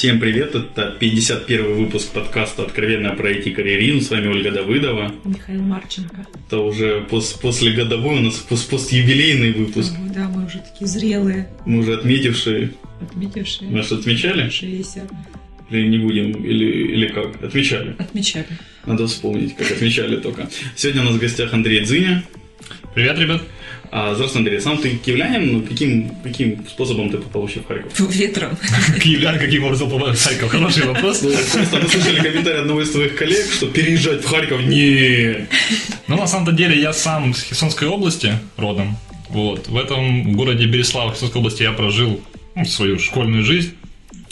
Всем привет, это 51 выпуск подкаста «Откровенно про IT-карьеризм». С вами Ольга Давыдова. Михаил Марченко. Это уже пос после годовой у нас пос постюбилейный выпуск. Ой, да, мы уже такие зрелые, Мы уже отметившие. отметившие. Мы что, отмечали? 60. Или не будем? Или, или как? Отмечали. Отмечали. Надо вспомнить, как отмечали только. Сегодня у нас в гостях Андрей Дзыня. Привет, ребят. А, здравствуй, Андрей. Сам ты киевлянин, ну, каким, каким способом ты попал вообще в Харьков? Ветром. Киевлян каким образом попал в Харьков? Хороший вопрос. Ну, просто мы слышали комментарий одного из твоих коллег, что переезжать в Харьков не. Ну, на самом-то деле, я сам с Херсонской области родом. Вот. В этом городе Береслав, Херсонской области, я прожил ну, свою школьную жизнь.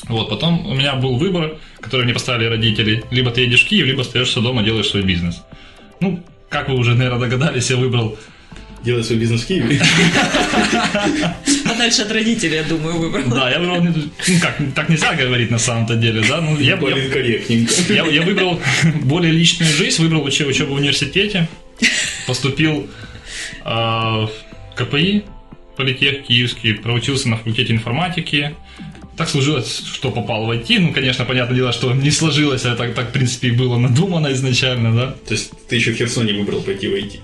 Вот. Потом у меня был выбор, который мне поставили родители. Либо ты едешь в Киев, либо остаешься дома, делаешь свой бизнес. Ну, как вы уже, наверное, догадались, я выбрал Делать свой бизнес в Киеве. Подальше от родителей, я думаю, выбрал. Да, я выбрал, ну как, так нельзя говорить на самом-то деле, да, ну я, я, Политкорректненько. я, я выбрал более личную жизнь, выбрал учебу, учебу в университете, поступил а, в КПИ, политех киевский, проучился на факультете информатики. Так сложилось, что попал в IT. Ну, конечно, понятное дело, что не сложилось, а так, так в принципе, и было надумано изначально, да. То есть ты еще в Херсоне выбрал пойти в IT.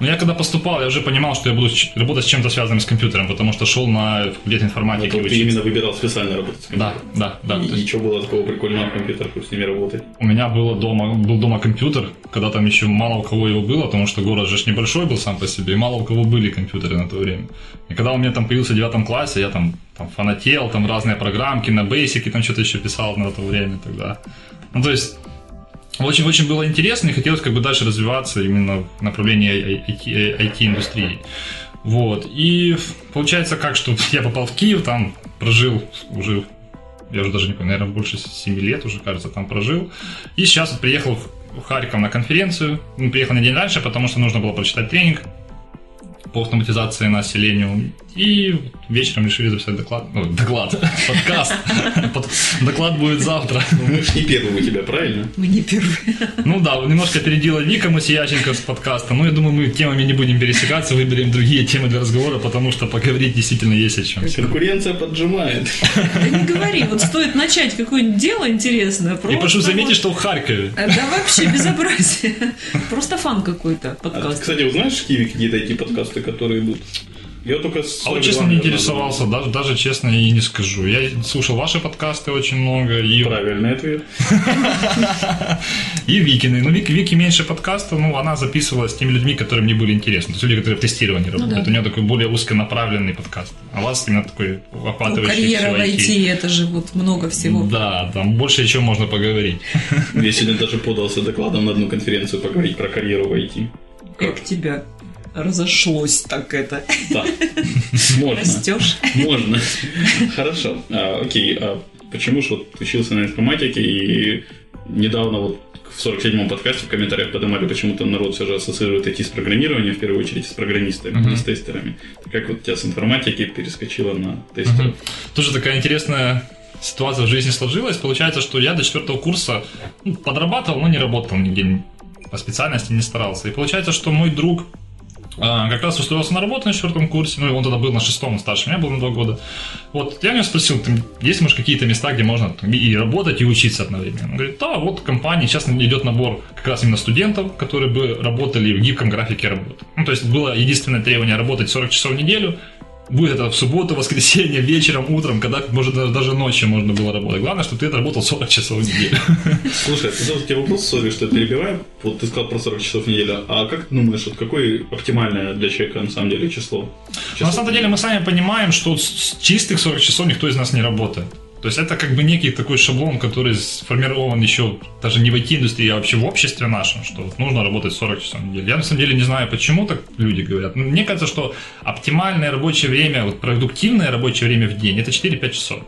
Но я когда поступал, я уже понимал, что я буду работать с чем-то связанным с компьютером, потому что шел на факультет информатики Ну, ты именно выбирал специально работать с Да, компьютером. да, да. И То есть ничего было такого прикольного в компьютерах, с ними работать. У меня было дома, был дома компьютер, когда там еще мало у кого его было, потому что город же небольшой был сам по себе, и мало у кого были компьютеры на то время. И когда у меня там появился в девятом классе, я там, там фанател, там разные программки на бейсике, там что-то еще писал на то время тогда. Ну, то есть, очень-очень было интересно, и хотелось как бы дальше развиваться именно в направлении IT-индустрии. Вот. И получается как, что я попал в Киев, там прожил уже я уже даже не помню, наверное, больше 7 лет уже, кажется, там прожил. И сейчас вот приехал в Харьков на конференцию. Ну, приехал на день раньше, потому что нужно было прочитать тренинг по автоматизации населению. И вечером решили записать доклад. Ну, доклад, подкаст. Под- Доклад будет завтра. Ну, мы ж не первые у тебя, правильно? Мы не первые. Ну да, немножко опередила Вика Мусияченко с подкаста. Ну, я думаю, мы темами не будем пересекаться, выберем другие темы для разговора, потому что поговорить действительно есть о чем. Конкуренция поджимает. Да не говори, вот стоит начать какое-нибудь дело интересное. И прошу заметить, что в Харькове. А, Да вообще безобразие. Просто фан какой-то А, подкаст. кстати, узнаешь в Киеве какие-то IT-подкасты, которые идут? Я только с А вот честно не интересовался, даже, даже честно и не скажу. Я слушал ваши подкасты очень много, и, Правильный ответ. и Викины. Ну, Вики, Вики меньше подкастов, ну, она записывала с теми людьми, которые мне были интересны. То есть люди, которые в тестировании работают. да. У нее такой более узконаправленный подкаст. А у вас именно такой Ну, охватывающий карьера в IT, это же вот много всего. Да, там больше чем можно поговорить. Я сегодня даже подался докладом на одну конференцию поговорить про карьеру в IT. Как тебя разошлось так это. Да, можно. Растешь. Можно. Хорошо. А, окей. А почему же вот учился на информатике и недавно вот в 47-м подкасте в комментариях поднимали, почему-то народ все же ассоциирует IT с программированием, в первую очередь с программистами, не с тестерами. Так как вот у тебя с информатики перескочила на тестеров? Мгм. Тоже такая интересная ситуация в жизни сложилась. Получается, что я до четвертого курса ну, подрабатывал, но не работал нигде по специальности, не старался. И получается, что мой друг как раз устроился на работу на четвертом курсе, ну, он тогда был на шестом, старше меня был на два года. Вот, я у него спросил, там, есть, может, какие-то места, где можно там, и работать, и учиться одновременно? Он говорит, да, вот компания, сейчас идет набор как раз именно студентов, которые бы работали в гибком графике работы. Ну, то есть было единственное требование работать 40 часов в неделю, Будет это в субботу, воскресенье, вечером, утром, когда, может, даже- ночью можно было работать. Главное, чтобы ты отработал 40 часов в неделю. Слушай, а тут тебе вопрос, сори, что я перебиваю. Вот ты сказал про 40 часов в неделю. А как ты думаешь, вот какое оптимальное для человека на самом деле число? Но на самом деле мы сами понимаем, что с чистых 40 часов никто из нас не работает. То есть это как бы некий такой шаблон, который сформирован еще даже не в IT-индустрии, а вообще в обществе нашем, что нужно работать 40 часов в неделю. Я на самом деле не знаю, почему так люди говорят. Но мне кажется, что оптимальное рабочее время, вот продуктивное рабочее время в день, это 4-5 часов.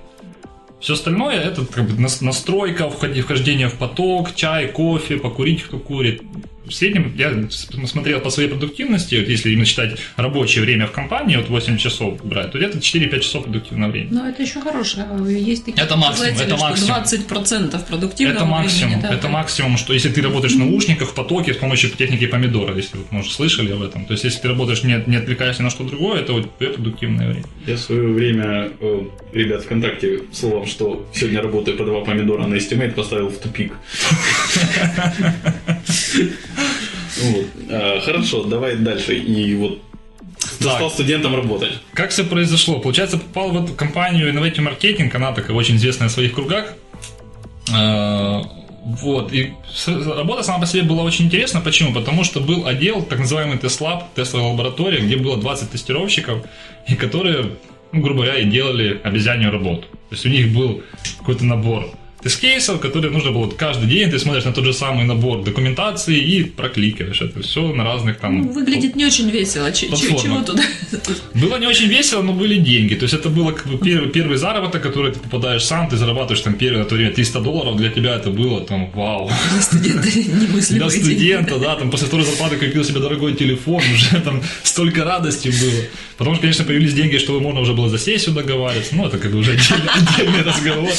Все остальное это как бы нас- настройка, вхождение в поток, чай, кофе, покурить кто курит. В среднем я смотрел по своей продуктивности, вот если именно считать рабочее время в компании, вот 8 часов брать, то где-то 4-5 часов продуктивного времени. Но это еще хорошее. Есть такие Это максимум, это что максимум. 20% продуктивного Это максимум, времени. да, это да. максимум, что если ты работаешь в наушниках, в потоке с помощью техники помидора, если вы, может, слышали об этом. То есть, если ты работаешь, не, не отвлекаешься на что другое, это вот твое продуктивное время. Я в свое время э, ребят ВКонтакте словом, что сегодня работаю по два помидора на Estimate, поставил в тупик. А, Хорошо, давай дальше. И вот стал студентом работать. Как все произошло? Получается, попал в эту компанию Innovative Marketing, она такая очень известная в своих кругах. Э, Вот, и работа сама по себе была очень интересна. Почему? Потому что был отдел, так называемый test lab, тестовая лаборатория, где было 20 тестировщиков, и которые, ну, грубо говоря, и делали обезьянью работу. То есть у них был какой-то набор тест-кейсов, которые нужно было вот каждый день, ты смотришь на тот же самый набор документации и прокликиваешь это все на разных там... Ну, выглядит не очень весело. Ч- чего туда? Было не очень весело, но были деньги. То есть это было как бы первый, первый заработок, который ты попадаешь сам, ты зарабатываешь там первый на то время 300 долларов, для тебя это было там вау. Для студента немыслимые Для студента, да, там после второй зарплаты купил себе дорогой телефон, уже там столько радости было. Потом, конечно, появились деньги, чтобы можно уже было за сессию договариваться. Ну, это как бы уже отдельный разговор.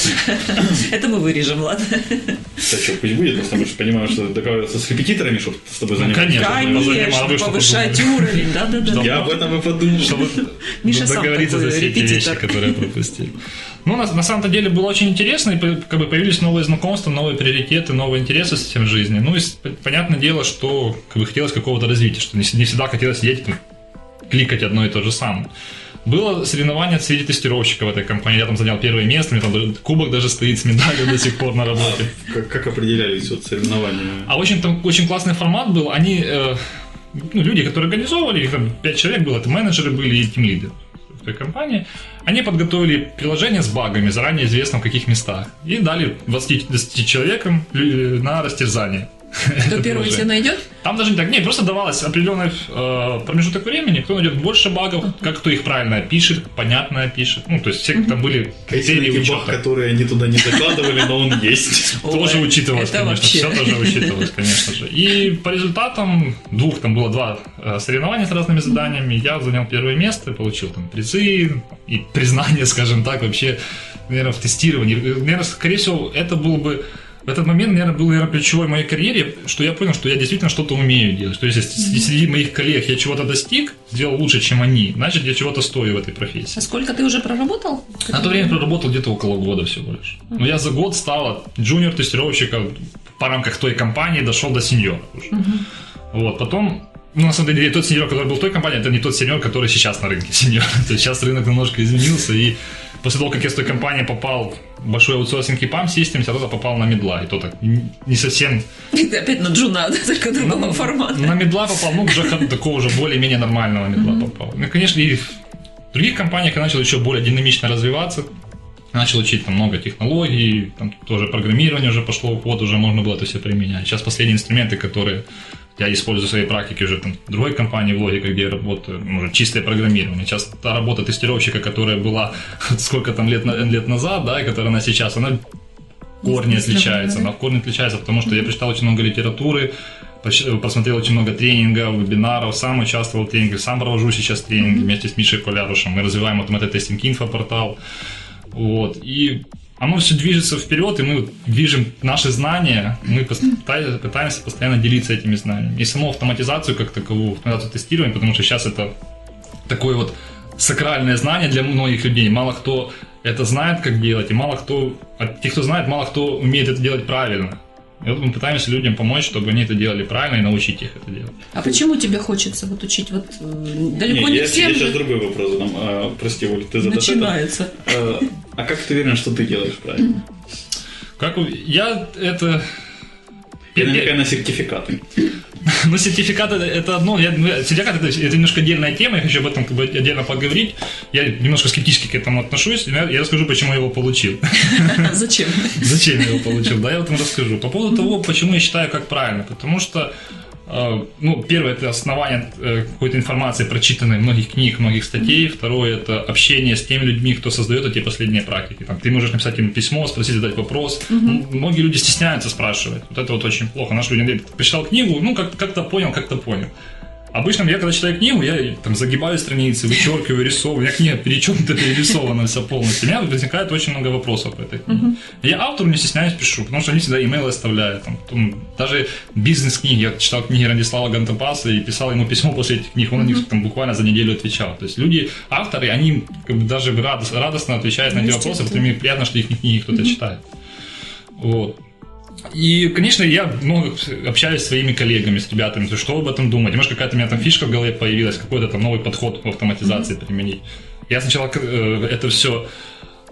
Это мы вырежем, ладно? Так что пусть будет, просто мы же понимаем, что договариваться с репетиторами, чтобы с тобой Ну, заниматься. конечно. позанимал, вы Конечно, что повышать уровень, да-да-да. Я об этом и подумал. чтобы Миша сам договориться за все эти вещи, которые пропустили. Ну, на, на самом-то деле было очень интересно, и как бы появились новые знакомства, новые приоритеты, новые интересы с этим в жизни. Ну, и понятное дело, что как бы хотелось какого-то развития, что не, не всегда хотелось сидеть и кликать одно и то же самое. Было соревнование среди тестировщиков в этой компании. Я там занял первое место, у меня там даже- кубок даже стоит с медалью до сих пор на работе. Как, как определялись вот соревнования? А очень там очень классный формат был. Они, э, ну, люди, которые организовывали, их там 5 человек было, это менеджеры были и тимлиды в той компании. Они подготовили приложение с багами, заранее известно в каких местах, и дали 20, 20 человекам э, на растерзание. Кто первый тебе найдет? Там даже не так, не, просто давалось определенный э, промежуток времени, кто найдет больше багов, как кто их правильно опишет, понятно опишет. Ну, то есть все там были критерии найти баг, учета. которые они туда не закладывали, но он есть. Тоже учитывалось, конечно, все тоже учитывалось, конечно же. И по результатам двух, там было два э, соревнования с разными заданиями, я занял первое место, получил там призы и признание, скажем так, вообще, наверное, в тестировании. Наверное, скорее всего, это был бы в этот момент, наверное, был, наверное, ключевой в моей карьере, что я понял, что я действительно что-то умею делать. То есть, если среди моих коллег я чего-то достиг, сделал лучше, чем они, значит, я чего-то стою в этой профессии. А сколько ты уже проработал? На то время проработал где-то около года всего лишь. Но я за год стал от джуниор-тестировщика по рамках той компании дошел до сеньора уже. Вот, потом, ну, на самом деле, тот сеньор, который был в той компании, это не тот сеньор, который сейчас на рынке сеньор. То есть сейчас рынок немножко изменился, и после того, как я с той компании попал в большой аутсорсинг и PAM Systems, я тогда попал на медла, и то так не совсем опять на джуна, да, только другого формата. на медла попал, ну, уже такого уже более-менее нормального медла попал. Ну, конечно, и в других компаниях я начал еще более динамично развиваться. Начал учить там много технологий, там тоже программирование уже пошло, вот уже можно было это все применять. Сейчас последние инструменты, которые я использую в своей практике уже там в другой компании в логике, где я работаю, ну, уже чистое программирование. Сейчас та работа тестировщика, которая была сколько там лет, лет назад, да, и которая она сейчас, она в корне отличается. Она в корне отличается, потому что я прочитал очень много литературы, поч- посмотрел очень много тренингов, вебинаров, сам участвовал в тренингах, сам провожу сейчас тренинги вместе с Мишей Полярушем. Мы развиваем Automated Testing инфопортал. Вот. И оно все движется вперед, и мы движем наши знания, мы пыта- пытаемся постоянно делиться этими знаниями. И саму автоматизацию как таковую, автоматизацию тестирования, потому что сейчас это такое вот сакральное знание для многих людей. Мало кто это знает, как делать, и мало кто, а тех, кто знает, мало кто умеет это делать правильно. И вот мы пытаемся людям помочь, чтобы они это делали правильно и научить их это делать. А почему тебе хочется вот учить? Вот э, далеко Не, не я, всем я сейчас же другой вопрос задам. А, прости, Оль, ты задашь это? начинается. А, а как ты уверен, что ты делаешь правильно? Как я это Я намекаю на сертификаты. Ну, сертификат это, одно. Я, ну, я- сертификат это, это немножко отдельная тема, я хочу об этом как бы отдельно поговорить. Я немножко скептически к этому отношусь. Я, я расскажу, почему я его получил. Зачем? Зачем я его получил? Да, я об этом расскажу. По поводу того, почему я считаю, как правильно. Потому что ну, первое это основание э, какой-то информации, прочитанной многих книг, многих статей. Второе это общение с теми людьми, кто создает эти последние практики. Там, ты можешь написать им письмо, спросить, задать вопрос. М- Многие люди стесняются спрашивать. Вот это вот очень плохо. Наши люди говорят, прочитал книгу, ну, как- как-то понял, как-то понял. Обычно я, когда читаю книгу, я там загибаю страницы, вычеркиваю, рисовываю. У меня книга перечеркнута, перерисована вся полностью. У меня возникает очень много вопросов по этой книге. Я автору не стесняюсь пишу, потому что они всегда имейлы оставляют. Там, там, даже бизнес-книги. Я читал книги Радислава Гантапаса и писал ему письмо после этих книг. Он на них там, буквально за неделю отвечал. То есть люди, авторы, они как бы, даже радос- радостно отвечают на эти вопросы, потому что им приятно, что их книги кто-то читает. Вот. И, конечно, я много общаюсь с своими коллегами, с ребятами, что об этом думать. Может, какая-то у меня там фишка в голове появилась, какой-то там новый подход в автоматизации применить. Я сначала э, это все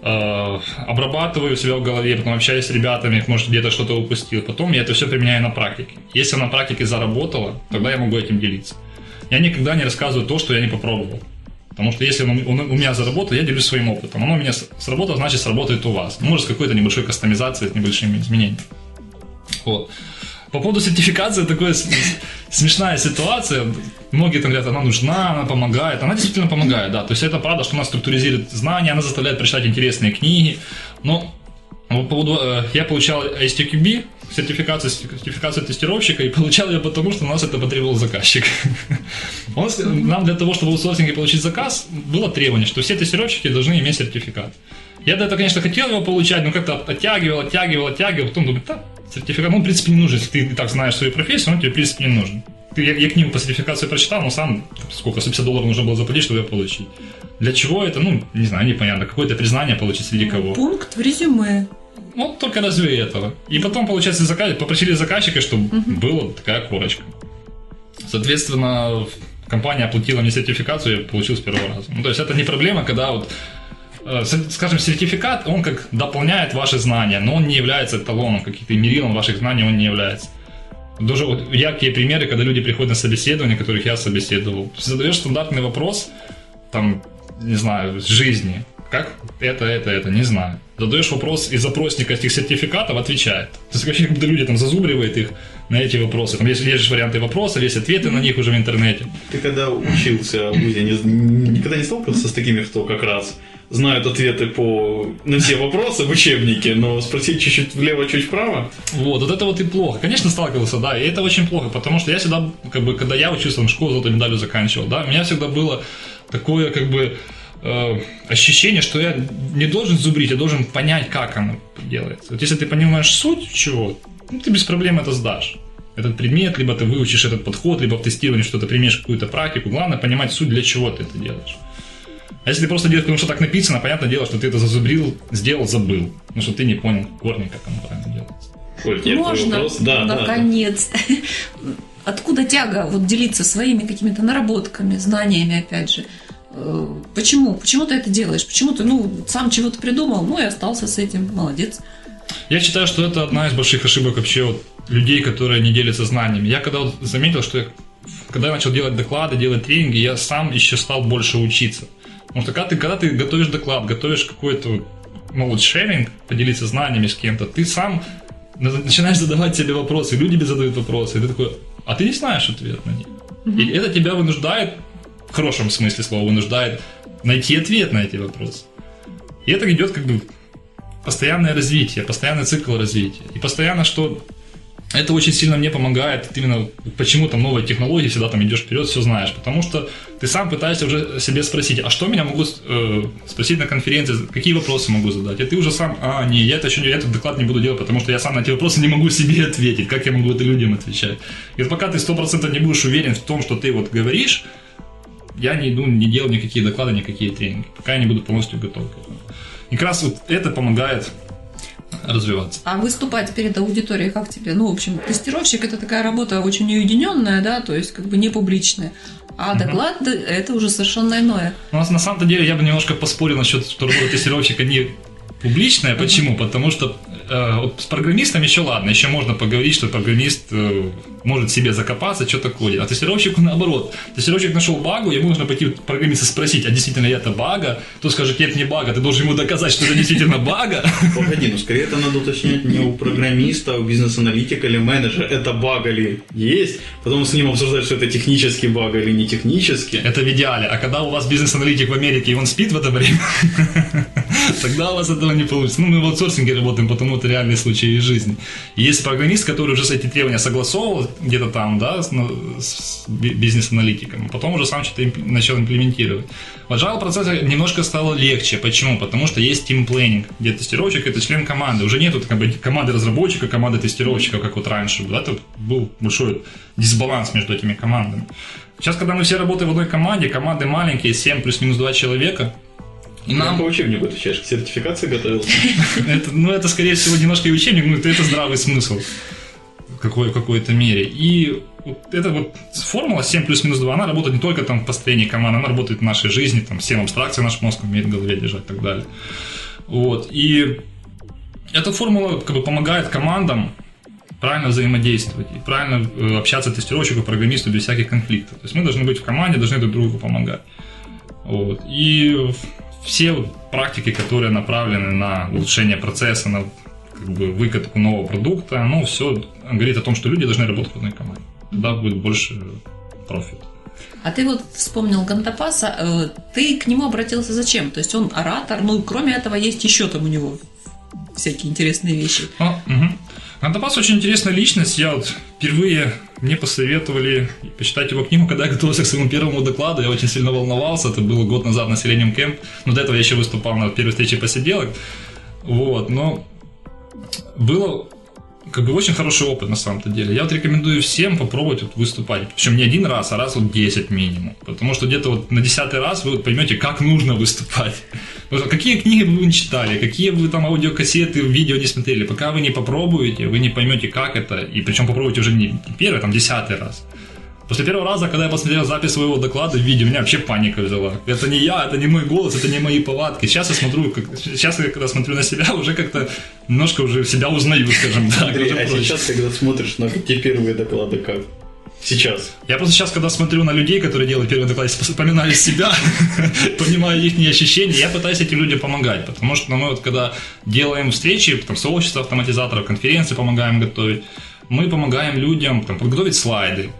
обрабатываю у себя в голове, потом общаюсь с ребятами, может, где-то что-то упустил. Потом я это все применяю на практике. Если на практике заработало, тогда я могу этим делиться. Я никогда не рассказываю то, что я не попробовал. Потому что если он, он у меня заработало, я делюсь своим опытом. Оно у меня сработало, значит, сработает у вас. Ну, Может, с какой-то небольшой кастомизацией, с небольшими изменениями. Вот. По поводу сертификации, такая смешная ситуация. Многие там говорят, она нужна, она помогает. Она действительно помогает, да. То есть это правда, что она структуризирует знания, она заставляет прочитать интересные книги. Но по поводу, э, я получал STQB, сертификацию, сертификацию тестировщика, и получал ее потому, что у нас это потребовал заказчик. Он нам для того, чтобы в аутсорсинге получить заказ, было требование, что все тестировщики должны иметь сертификат. Я до этого, конечно, хотел его получать, но как-то оттягивал, оттягивал, оттягивал, потом думаю, так, сертификат, ну, в принципе, не нужен, если ты и так знаешь свою профессию, он тебе, в принципе, не нужен. Ты- Я, я книгу по сертификации прочитал, но сам, сколько, 150 долларов нужно было заплатить, чтобы ее получить. Для чего это? Ну, не знаю, непонятно. Какое-то признание получить среди кого. Пункт в резюме. Ну, только разве этого. И потом, получается, заказ... попросили заказчика, чтобы была такая корочка. Соответственно, компания оплатила мне сертификацию, я получил с первого раза. Ну, то есть это не проблема, когда вот скажем, сертификат, он как дополняет ваши знания, но он не является эталоном, каким-то мерилом ваших знаний он не является. Даже вот яркие примеры, когда люди приходят на собеседование, которых я собеседовал. Задаешь стандартный вопрос, там, не знаю, жизни. Как это, это, это, не знаю. Задаешь вопрос из запросника этих сертификатов, отвечает. То есть вообще как будто люди там зазубривают их на эти вопросы. Там есть, есть же варианты вопросов, есть ответы на них уже в интернете. Ты когда учился в ВУЗе, не- никогда не сталкивался с такими, кто как раз знают ответы по, на все вопросы в учебнике, но спросить чуть-чуть влево, чуть вправо? Вот, вот это вот и плохо. Конечно, сталкивался, да, и это очень плохо, потому что я всегда, как бы, когда я учился, там, школу золотой медалью заканчивал, да, у меня всегда было такое, как бы, э, ощущение, что я не должен зубрить, я должен понять, как оно делается. Вот если ты понимаешь суть чего, ну, ты без проблем это сдашь. Этот предмет, либо ты выучишь этот подход, либо в тестировании что-то примешь какую-то практику. Главное понимать суть, для чего ты это делаешь. А если ты просто делаешь, потому что так написано, понятное дело, что ты это зазубрил, сделал, забыл. Ну, что ты не понял в корне, как оно правильно делается. Оль, тебе твой Можно, вопрос? Да, да, да. наконец. Откуда тяга вот делиться своими какими-то наработками, знаниями, опять же? Э, Почему? Почему ты это делаешь? Почему ты, ну, сам чего-то придумал, ну и остался с этим. Молодец. Я считаю, что это одна из больших ошибок вообще вот людей, которые не делятся знаниями. Я когда вот заметил, что я, когда я начал делать доклады, делать тренинги, я сам еще стал больше учиться. Потому что когда ты, когда ты готовишь доклад, готовишь какой-то ну, вот шеринг, поделиться знаниями с кем-то, ты сам на- начинаешь задавать себе вопросы, люди тебе задают вопросы, и ты такой, а ты не знаешь ответ на них. И это тебя вынуждает, в хорошем смысле слова, вынуждает найти ответ на эти вопросы. И это идет как бы постоянное развитие, постоянный цикл развития. И постоянно, что это очень сильно мне помогает, именно почему там новые технологии, всегда там идешь вперед, все знаешь. Потому что ты сам пытаешься уже себе спросить, а что меня могу э, спросить на конференции, какие вопросы могу задать. И ты уже сам, а, не, я, это еще, не- я этот доклад не буду делать, потому что я сам на эти вопросы не могу себе ответить, как я могу это людям отвечать. И пока ты сто процентов не будешь уверен в том, что ты вот говоришь, я не иду, не делаю никакие доклады, никакие тренинги, пока я не буду полностью готов к этому. И как раз вот это помогает развиваться. А выступать перед аудиторией как тебе? Ну, в общем, тестировщик это такая работа очень уединенная, да, то есть как бы не публичная. А доклад да, это уже совершенно иное. У нас на самом-то деле я бы немножко поспорил насчет, что работа тестировщика не публичное. Почему? Потому что вот с программистом еще ладно, еще можно поговорить, что программист э, может себе закопаться, что такое. А тестировщику наоборот. Тестировщик нашел багу, ему нужно пойти программиста спросить, а действительно ли это бага? Тот скажет, нет, не бага, ты должен ему доказать, что это действительно бага. Погоди, ну скорее это надо уточнять не у программиста, а у бизнес-аналитика или менеджера, это бага ли есть, потом с ним обсуждать, что это технический баг или не технический. Это в идеале. А когда у вас бизнес-аналитик в Америке, и он спит в это время, тогда у вас этого не получится. Ну, мы в аутсорсинге работаем, потому это реальные случаи из жизни. И есть программист, который уже с эти требования согласовывал где-то там, да, с, ну, с бизнес-аналитиком, потом уже сам что-то начал имплементировать. В agile процессе немножко стало легче. Почему? Потому что есть team planning, где тестировщик это член команды. Уже нету как бы, команды разработчика, команды тестировщика, как вот раньше. Да, это был большой дисбаланс между этими командами. Сейчас, когда мы все работаем в одной команде, команды маленькие, 7 плюс-минус 2 человека, нам... по учебнику отвечаешь? К сертификации готовился? ну, это, скорее всего, немножко и учебник, но это, здравый смысл в какой, в какой-то мере. И вот эта вот формула 7 плюс-минус 2, она работает не только там в построении команды, она работает в нашей жизни, там 7 абстракций наш мозг умеет в голове держать и так далее. Вот. И эта формула как бы помогает командам правильно взаимодействовать и правильно э, общаться тестировщику, программисту без всяких конфликтов. То есть мы должны быть в команде, должны друг другу помогать. Вот. И все практики, которые направлены на улучшение процесса, на как бы, выкатку нового продукта, оно все говорит о том, что люди должны работать в одной команде. Тогда будет больше профит. А ты вот вспомнил Гантапаса, э, ты к нему обратился зачем? То есть он оратор, ну, кроме этого, есть еще там у него всякие интересные вещи. А, угу. Антопас очень интересная личность. Я вот впервые мне посоветовали почитать его книгу, когда я готовился к своему первому докладу. Я очень сильно волновался. Это было год назад на Selenium Camp. Но до этого я еще выступал на первой встрече посиделок. Вот, но было как бы очень хороший опыт на самом-то деле. Я вот рекомендую всем попробовать вот выступать. Причем не один раз, а раз вот 10 минимум. Потому что где-то вот на десятый раз вы вот поймете, как нужно выступать. Потому что какие книги вы не читали, какие вы там аудиокассеты, видео не смотрели, пока вы не попробуете, вы не поймете, как это. И причем попробуйте уже не первый, а там десятый раз. После первого раза, когда я посмотрел запись своего доклада в видео, меня вообще паника взяла. Это не я, это не мой голос, это не мои повадки. Сейчас я смотрю, как, сейчас я когда смотрю на себя, уже как-то немножко уже себя узнаю, скажем так. Андрей, а проще. сейчас, когда смотришь на те первые доклады, как? Сейчас. Я просто сейчас, когда смотрю на людей, которые делают первый доклад, вспоминаю себя, понимаю их ощущения, я пытаюсь этим людям помогать, потому что ну, мы вот когда делаем встречи, там, сообщество автоматизаторов, конференции помогаем готовить, мы помогаем людям там, подготовить слайды,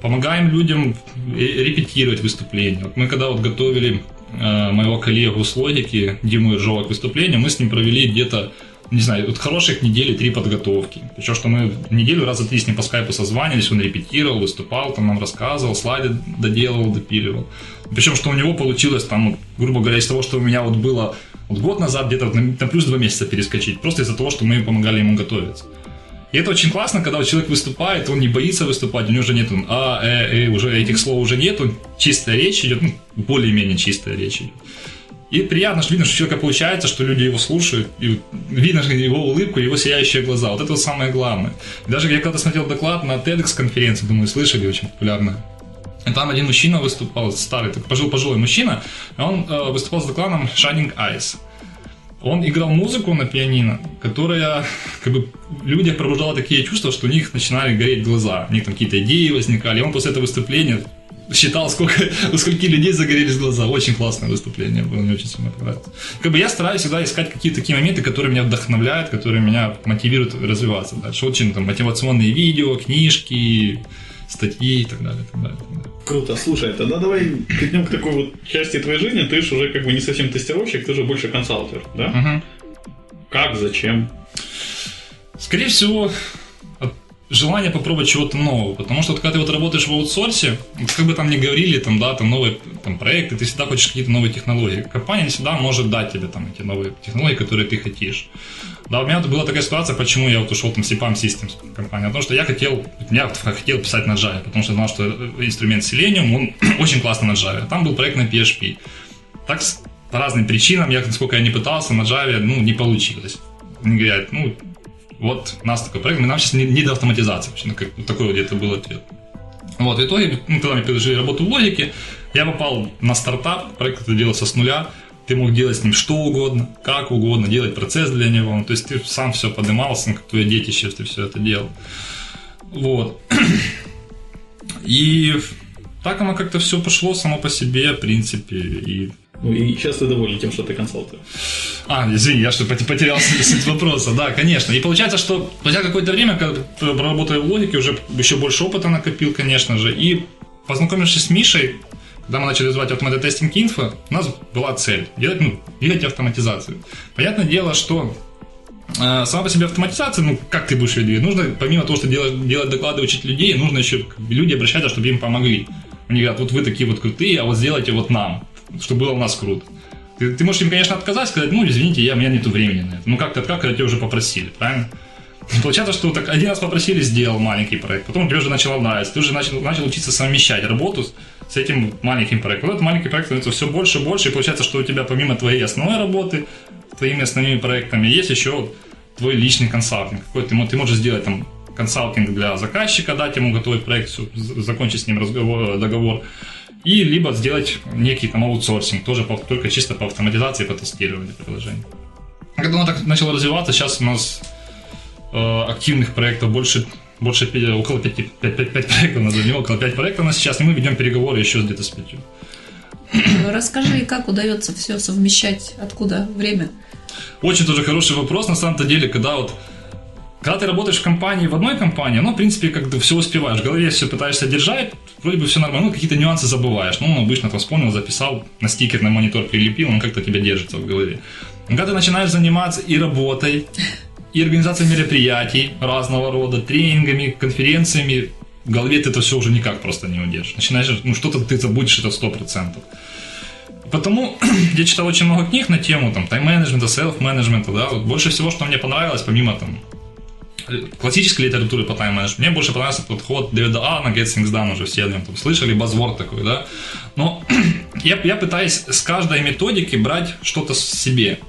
помогаем людям репетировать выступления. Вот мы когда вот готовили э, моего коллегу с логики, Диму Иржова к выступлению, мы с ним провели где-то не знаю, вот хороших недели три подготовки. Причем, что мы неделю раза три с ним по скайпу созванивались, он репетировал, выступал, там нам рассказывал, слайды доделывал, допиливал. Причем, что у него получилось там, грубо говоря, из того, что у меня вот было вот год назад где-то вот на, на плюс два месяца перескочить, просто из-за того, что мы помогали ему готовиться. И это очень классно, когда человек выступает, он не боится выступать, у него уже нету а, э, э, уже этих слов уже нету, чистая речь идет, ну, более-менее чистая речь идет. И приятно, что видно, что у человека получается, что люди его слушают, и видно его улыбку, его сияющие глаза. Вот это вот самое главное. И даже я когда смотрел доклад на TEDx конференции, думаю, слышали, очень популярно. И там один мужчина выступал, старый, такой пожилой мужчина, и он э, выступал с докладом Shining Eyes он играл музыку на пианино, которая как бы людях пробуждала такие чувства, что у них начинали гореть глаза, у них там какие-то идеи возникали. Он после этого выступления считал, сколько, у скольки людей загорелись глаза. Очень классное выступление было, мне очень сильно понравилось. Как бы я стараюсь всегда искать какие-то такие моменты, которые меня вдохновляют, которые меня мотивируют развиваться дальше. Очень там мотивационные видео, книжки, статьи и так далее, и так далее. И так далее. Круто, слушай, тогда давай перейдем к такой вот части твоей жизни. Ты же уже как бы не совсем тестировщик, ты же больше консалтер, да? Угу. Как, зачем? Скорее всего, желание попробовать чего-то нового. Потому что вот, когда ты вот работаешь в аутсорсе, как бы там ни говорили, там, да, там новые там, проекты, ты всегда хочешь какие-то новые технологии. Компания всегда может дать тебе там эти новые технологии, которые ты хочешь. Да, у меня была такая ситуация, почему я вот ушел там с EPAM Systems компания, потому что я хотел, я хотел писать на Java, потому что знал, что инструмент Selenium, он очень классно на Java. Там был проект на PHP. Так по разным причинам, я, насколько я не пытался, на Java, ну, не получилось. Они говорят, ну, вот у нас такой проект, нам сейчас не, не до автоматизации. Вообще, ну, как, такой вот где-то был ответ. Вот, в итоге, ну, когда мне предложили работу в логике, я попал на стартап, проект это делался с нуля, ты мог делать с ним что угодно, как угодно, делать процесс для него. Ну, то есть ты сам все поднимался, как твое детище, ты все это делал. Вот. И так оно как-то все пошло само по себе, в принципе. И ну и сейчас ты доволен тем, что ты консалтер. А, извини, я что, потерял суть вопроса. Да, конечно. И получается, что спустя какое-то время, когда проработал в логике, уже еще больше опыта накопил, конечно же. И познакомившись с Мишей, когда мы начали развивать Automated Testing Info, у нас была цель делать, ну, двигать автоматизацию. Понятное дело, что э, сама по себе автоматизация, ну, как ты будешь ее двигать? Нужно, помимо того, что делать, делать доклады, учить людей, нужно еще люди обращаться, чтобы им помогли. Они говорят, вот вы такие вот крутые, а вот сделайте вот нам чтобы было у нас круто. Ты, ты можешь им, конечно, отказать, сказать, ну, извините, я, у меня нет времени на это. Ну, как-то как, когда тебя уже попросили, правильно? Получается, что так один раз попросили, сделал маленький проект, потом тебе уже начало нравиться, ты уже начал, начал учиться совмещать работу с этим маленьким проектом. Вот этот маленький проект становится все больше и больше, и получается, что у тебя помимо твоей основной работы, твоими основными проектами, есть еще твой личный консалтинг. Какой ты, ты можешь сделать там консалтинг для заказчика, дать ему готовый проект, закончить с ним разговор, договор и либо сделать некий там аутсорсинг, тоже по, только чисто по автоматизации, по тестированию приложений. Когда оно так начало развиваться, сейчас у нас активных проектов больше, больше 5, около 5, 5, 5, 5 проектов, назовем, около 5 проектов у нас сейчас, и мы ведем переговоры еще где-то с 5. Ну, расскажи, как удается все совмещать, откуда время? Очень тоже хороший вопрос, на самом-то деле, когда вот когда ты работаешь в компании, в одной компании, ну, в принципе, как ты все успеваешь, в голове все пытаешься держать, вроде бы все нормально, ну, какие-то нюансы забываешь. Ну, обычно там вспомнил, записал, на стикер, на монитор прилепил, он как-то тебя держится в голове. Но когда ты начинаешь заниматься и работой, и организацией мероприятий разного рода, тренингами, конференциями, в голове ты это все уже никак просто не удержишь. Начинаешь, ну, что-то ты забудешь это сто процентов. Потому я читал очень много книг на тему там тайм-менеджмента, self-менеджмента, да, вот больше всего, что мне понравилось, помимо там классической литературы по тайм-менеджменту, мне больше понравился подход Дэвида Аллена Get Things Done, уже все там слышали, buzzword такой, да. Но я, я пытаюсь с каждой методики брать что-то себе.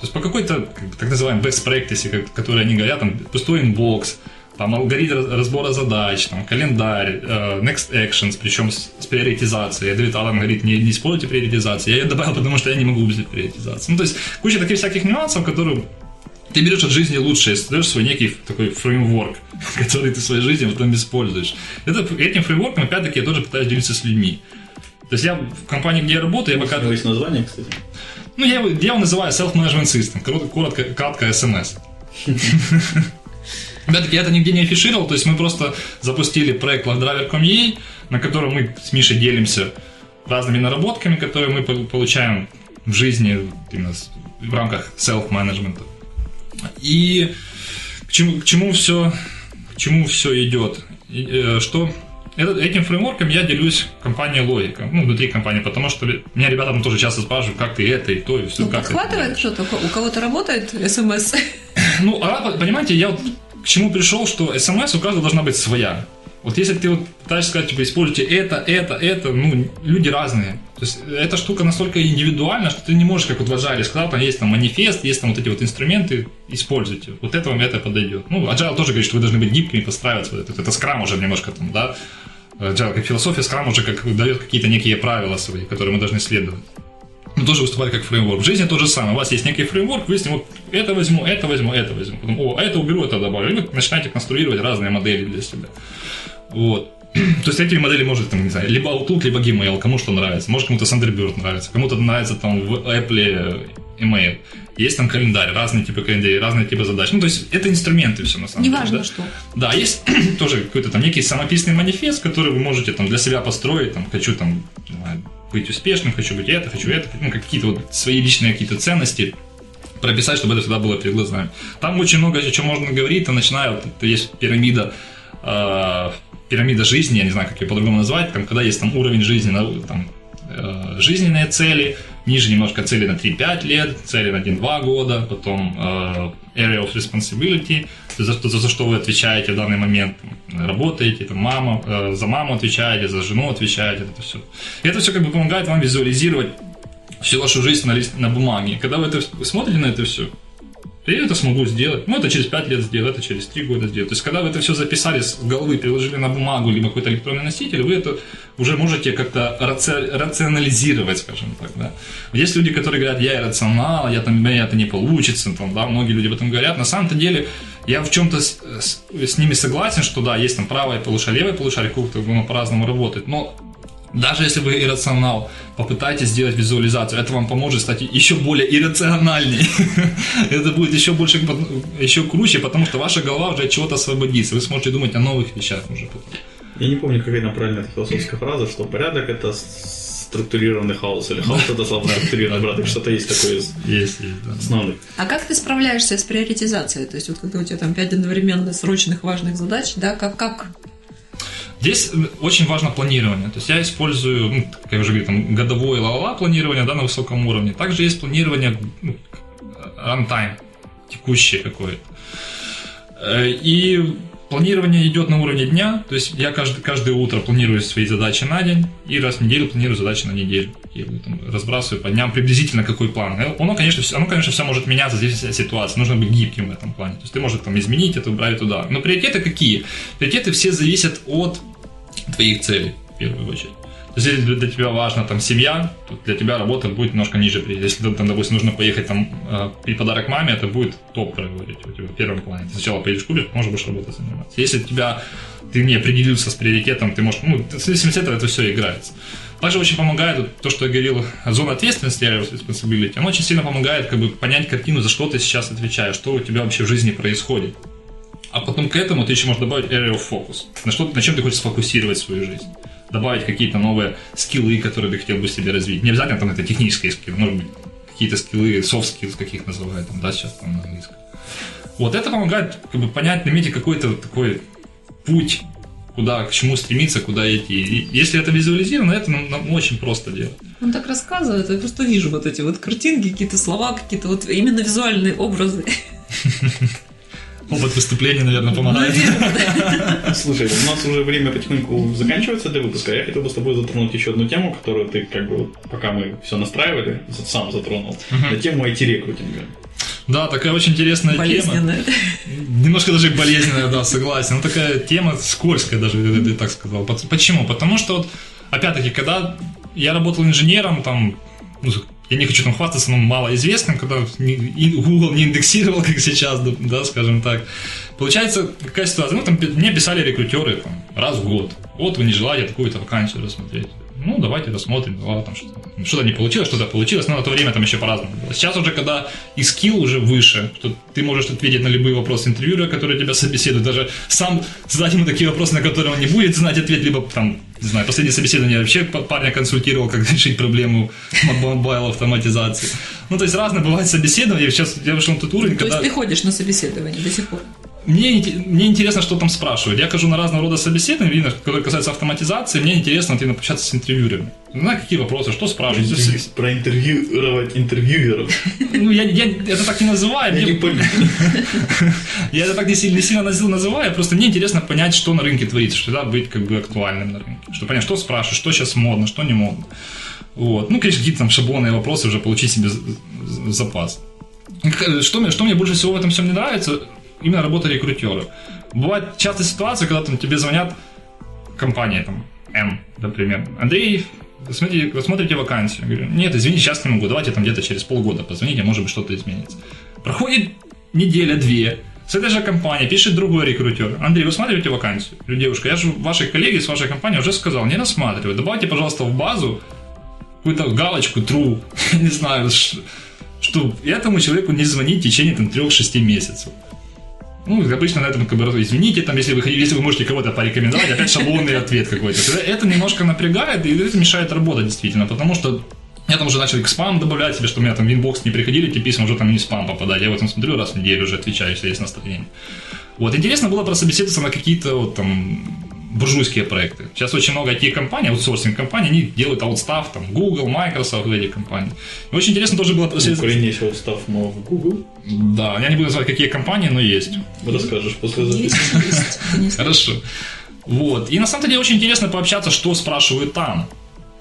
То есть по какой-то, так называемой best practice, которые они говорят, там, пустой inbox, там алгоритм разбора задач, там календарь, э, next actions, причем с, с приоритизацией. Дэвид Аллен говорит, не, не используйте приоритизацию. Я ее добавил, потому что я не могу без приоритизации. Ну, то есть куча таких всяких нюансов, которые ты берешь от жизни лучшее, создаешь свой некий такой фреймворк, который ты в своей жизни потом используешь. Это, этим фреймворком, опять-таки, я тоже пытаюсь делиться с людьми. То есть я в компании, где я работаю, я пока... Есть название, кстати? Ну, я, я его называю Self-Management System, коротко, коротко кратко SMS. Опять-таки, я это нигде не афишировал, то есть мы просто запустили проект LoveDriver.com.ua, на котором мы с Мишей делимся разными наработками, которые мы получаем в жизни именно в рамках self-менеджмента. И к чему, к чему все, к чему все идет? Э, что этим фреймворком я делюсь компанией Логика, ну, внутри компании, потому что меня ребята там тоже часто спрашивают, как ты это и то, и все. Ну, как подхватывает что-то? У кого-то работает смс? Ну, а, понимаете, я вот к чему пришел, что смс у каждого должна быть своя. Вот если ты вот пытаешься сказать, типа, используйте это, это, это, ну, люди разные. То есть эта штука настолько индивидуальна, что ты не можешь, как вот в Agile сказал, там есть там манифест, есть там вот эти вот инструменты, используйте. Вот это вам это подойдет. Ну, Agile тоже говорит, что вы должны быть гибкими, подстраиваться. Это, это скрам уже немножко там, да. Agile как философия, скрам уже как дает какие-то некие правила свои, которые мы должны следовать. Но тоже выступать как фреймворк. В жизни то же самое. У вас есть некий фреймворк, вы с ним вот это возьму, это возьму, это возьму. Потом, о, а это уберу, это добавлю. И вы начинаете конструировать разные модели для себя. Вот. То есть эти модели может, там, не знаю, либо Outlook, либо Gmail, кому что нравится. Может, кому-то Thunderbird нравится, кому-то нравится там в Apple email. Есть там календарь, разные типы календарей, разные типы задач. Ну, то есть это инструменты все на самом Неважно, деле. Неважно что. Да, есть тоже какой-то там некий самописный манифест, который вы можете там для себя построить, там, хочу там, быть успешным, хочу быть это, хочу это, ну, какие-то вот свои личные какие-то ценности прописать, чтобы это всегда было перед глазами. Там очень много о чем можно говорить, там начиная, вот, есть пирамида э, пирамида жизни, я не знаю, как ее по-другому назвать, там, когда есть там уровень жизни, там, э, жизненные цели, ниже немножко цели на 3-5 лет, цели на 1-2 года, потом э, area of responsibility, за, за, за что вы отвечаете в данный момент, работаете, там, мама, э, за маму отвечаете, за жену отвечаете, это все. И это все как бы помогает вам визуализировать всю вашу жизнь на, лист, на бумаге. Когда вы это, смотрите на это все, Я это смогу сделать. Ну, это через 5 лет сделать, это через 3 года сделать. То есть, когда вы это все записали с головы, приложили на бумагу, либо какой-то электронный носитель, вы это уже можете как-то раци... рационализировать, скажем так, да. Есть люди, которые говорят, я иррационал, я там, меня это не получится, там, да, многие люди об этом говорят. На самом-то деле, я в чем-то с, с, с ними согласен, что да, есть там правое полушарие, левое полушарие, как-то оно по-разному работает, но даже если вы иррационал, попытайтесь сделать визуализацию. Это вам поможет стать еще более иррациональнее. Это будет еще больше, еще круче, потому что ваша голова уже от чего-то освободится. Вы сможете думать о новых вещах уже потом. Я не помню, какая там правильная философская фраза, что порядок это структурированный хаос, или хаос это слабо структурированный порядок, что-то есть такое из есть, есть, да. основных. А как ты справляешься с приоритизацией? То есть вот когда у тебя там пять одновременно срочных важных задач, да, как, как Здесь очень важно планирование. То есть я использую, ну, как я уже говорил, там, годовое ла-ла планирование да, на высоком уровне. Также есть планирование ну, текущее какое-то. Э, и Планирование идет на уровне дня, то есть я каждый, каждое утро планирую свои задачи на день, и раз в неделю планирую задачи на неделю. Я там, разбрасываю по дням приблизительно какой план. Э, оно, конечно, оно, конечно, все может меняться, здесь вся ситуация. Нужно быть гибким в этом плане. То есть ты можешь там изменить это, убрать туда. Но приоритеты какие? Приоритеты все зависят от твоих целей, в первую очередь. То есть, если для тебя важна там семья, то для тебя работа будет немножко ниже. Если, там, допустим, нужно поехать там э, при подарок маме, это будет топ говорить у тебя в первом плане. Ты сначала поедешь купишь, можешь будешь работать заниматься. Если тебя ты не определился с приоритетом, ты можешь, ну, в зависимости от этого это все играется. Также очень помогает то, что я говорил, зона ответственности, responsibility, оно очень сильно помогает как бы понять картину, за что ты сейчас отвечаешь, что у тебя вообще в жизни происходит. А потом к этому ты еще можешь добавить area of focus, на, что, на чем ты хочешь сфокусировать свою жизнь добавить какие-то новые скиллы, которые ты хотел бы себе развить. Не обязательно там это технические скиллы, может быть, какие-то скиллы, soft skills, каких называют, там, да, сейчас там на английском. Вот это помогает как бы, понять, иметь какой-то такой путь, куда, к чему стремиться, куда идти. И если это визуализировано, это нам, нам очень просто делать. Он так рассказывает, я просто вижу вот эти вот картинки, какие-то слова, какие-то вот именно визуальные образы. Опыт выступления, наверное, помогает. Слушай, у нас уже время потихоньку заканчивается для выпуска. Я хотел бы с тобой затронуть еще одну тему, которую ты, как бы, пока мы все настраивали, сам затронул. На тему IT-рекрутинга. Да, такая очень интересная болезненная. тема. Немножко даже болезненная, да, согласен. Но такая тема скользкая даже, я так сказал. Почему? Потому что, вот, опять-таки, когда я работал инженером, там, ну, я не хочу там хвастаться, но малоизвестным, когда Google не индексировал, как сейчас, да, скажем так. Получается, какая ситуация? Ну, там мне писали рекрутеры там, раз в год. Вот вы не желаете такую-то вакансию рассмотреть ну, давайте рассмотрим, ладно, там что-то, что-то не получилось, что-то получилось, но на то время там еще по-разному было. Сейчас уже, когда и skill уже выше, что ты можешь ответить на любые вопросы интервьюера, которые тебя собеседуют, даже сам задать ему такие вопросы, на которые он не будет знать ответ, либо там, не знаю, последнее собеседование вообще парня консультировал, как решить проблему mobile автоматизации. Ну, то есть разные бывают собеседования, сейчас я вышел на тот уровень, то когда... То есть ты ходишь на собеседование до сих пор? Мне, мне интересно, что там спрашивают. Я хожу на разного рода собеседования, которые касаются автоматизации. Мне интересно вот, пообщаться с интервьюерами. Знаю, какие вопросы, что спрашивают. Интервью, проинтервьюировать интервьюеров. Ну, я, я это так не называю. Я, мне... я это так не сильно, не сильно называю, просто мне интересно понять, что на рынке творится, что да, быть как бы актуальным на рынке. Чтобы понять, что спрашивают, что сейчас модно, что не модно. Вот. Ну, конечно, какие-то там шаблонные вопросы уже получить себе запас. Что, что мне больше всего в этом всем не нравится, именно работа рекрутера. Бывает часто ситуация, когда там тебе звонят компания, там, М, например. Андрей, смотрите, вы смотрите вакансию. Я говорю, нет, извини, сейчас не могу, давайте там где-то через полгода позвоните, может быть что-то изменится. Проходит неделя-две, с этой же компанией пишет другой рекрутер. Андрей, вы смотрите вакансию? Говорю, девушка, я же вашей коллеге с вашей компании уже сказал, не рассматривай. Добавьте, пожалуйста, в базу какую-то галочку true, не знаю, что этому человеку не звонить в течение там 3-6 месяцев. Ну, обычно на этом как бы извините, там, если вы, если вы можете кого-то порекомендовать, опять шаблонный ответ какой-то. Это немножко напрягает, и это мешает работать действительно, потому что я там уже начал к спам добавлять себе, что у меня там в inbox не приходили, эти письма уже там не спам попадать. Я в этом смотрю раз в неделю уже отвечаю, если есть настроение. Вот, интересно было прособеседоваться на какие-то вот там буржуйские проекты. Сейчас очень много IT-компаний, аутсорсинг компаний, они делают аутстав, там, Google, Microsoft, эти компании. И очень интересно тоже было... В Украине есть аутстав, но в Google? Да, я не буду называть, какие компании, но есть. Расскажешь после записи. Хорошо. Вот. И на самом деле очень интересно пообщаться, что спрашивают там.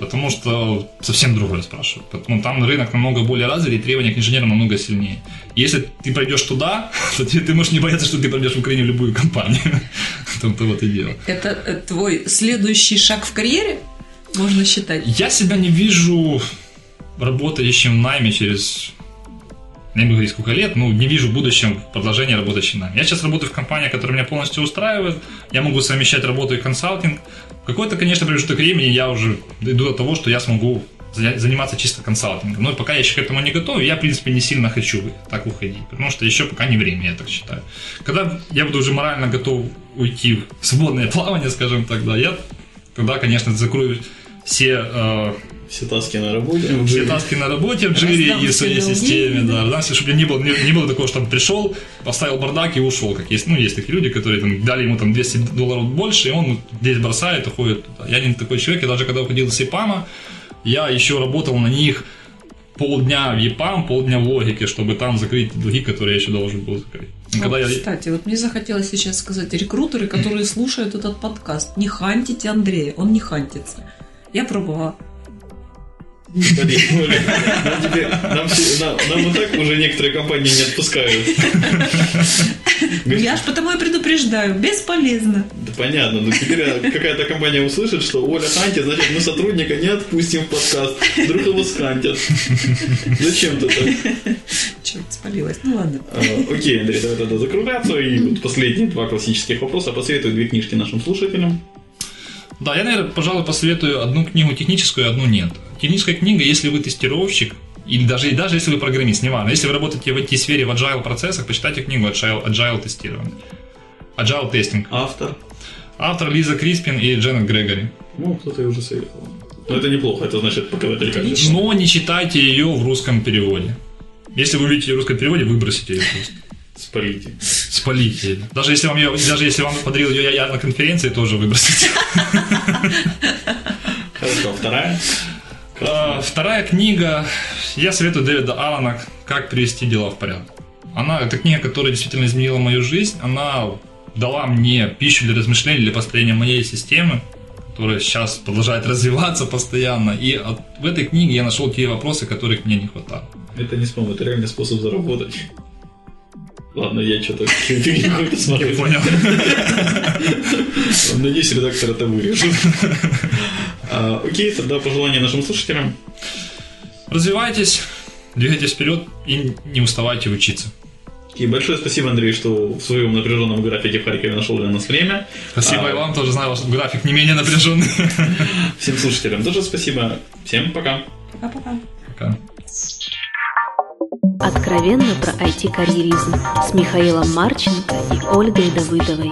Потому что совсем другое спрашивают. Потому там рынок намного более развит, и требования к инженерам намного сильнее. Если ты пройдешь туда, то ты, ты можешь не бояться, что ты пройдешь в Украине в любую компанию. Там-то вот и дело. Это э, твой следующий шаг в карьере, можно считать? Я себя не вижу работающим в найме через не буду говорить сколько лет, ну, не вижу в будущем продолжения работающей нами. Я сейчас работаю в компании, которая меня полностью устраивает, я могу совмещать работу и консалтинг. В какой-то, конечно, промежуток времени я уже иду до того, что я смогу заниматься чисто консалтингом. Но пока я еще к этому не готов, я, в принципе, не сильно хочу так уходить, потому что еще пока не время, я так считаю. Когда я буду уже морально готов уйти в свободное плавание, скажем так, да, я тогда, конечно, закрою все э, все таски на работе. Все таски на работе в джире и в своей системе, да. Раздам, чтобы не было, не, не было такого, что там пришел, поставил бардак и ушел. Как есть, ну, есть такие люди, которые там, дали ему там 200 долларов больше, и он здесь бросает, уходит туда. Я не такой человек, я даже когда уходил из ИПАМа, я еще работал на них полдня в ЕПАМ, полдня в логике, чтобы там закрыть долги, которые я еще должен был закрыть. вот, я... Кстати, вот мне захотелось сейчас сказать, рекрутеры, которые слушают этот подкаст, не хантите Андрея, он не хантится. Я пробовала. Смотри, нам, теперь, нам, нам, нам и так уже некоторые компании не отпускают. Ну, я ж потому и предупреждаю, бесполезно. Да понятно, но теперь какая-то компания услышит, что Оля хантит, значит, мы сотрудника не отпустим в подкаст, вдруг его скантят. Зачем-то так? Черт, спалилась, ну ладно. А, окей, Андрей, давай тогда закругляться. И вот последние два классических вопроса. Посоветую две книжки нашим слушателям. Да, я, наверное, пожалуй, посоветую одну книгу техническую, одну нет. Техническая книга, если вы тестировщик, или даже, даже если вы программист, неважно. Если вы работаете в IT-сфере в agile процессах, почитайте книгу agile, agile тестирование. Agile тестинг. Автор? Автор Лиза Криспин и Дженнет Грегори. Ну, кто-то ее уже советовал. Но это неплохо, это значит показатель качества. Но не читайте ее в русском переводе. Если вы увидите ее в русском переводе, выбросите ее просто. Спалите. Спалите. Даже если вам, ее, даже если вам подарил ее я на конференции, тоже выбросите. Хорошо, вторая? А, вторая книга. Я советую Дэвида Аллана «Как привести дела в порядок». Она, это книга, которая действительно изменила мою жизнь. Она дала мне пищу для размышлений, для построения моей системы, которая сейчас продолжает развиваться постоянно. И от, в этой книге я нашел те вопросы, которых мне не хватало. Это не спам, это реальный способ заработать. Ладно, я что-то какой-то смотрю. Понял. Надеюсь, редактор это вырежет. А, окей, тогда пожелания нашим слушателям. Развивайтесь, двигайтесь вперед и не уставайте учиться. И большое спасибо, Андрей, что в своем напряженном графике в Харькове нашел для нас время. Спасибо а... и вам тоже знаю, ваш график не менее напряженный. Всем слушателям тоже спасибо. Всем пока. Пока-пока. Пока. Откровенно про IT-карьеризм с Михаилом Марченко и Ольгой Давыдовой.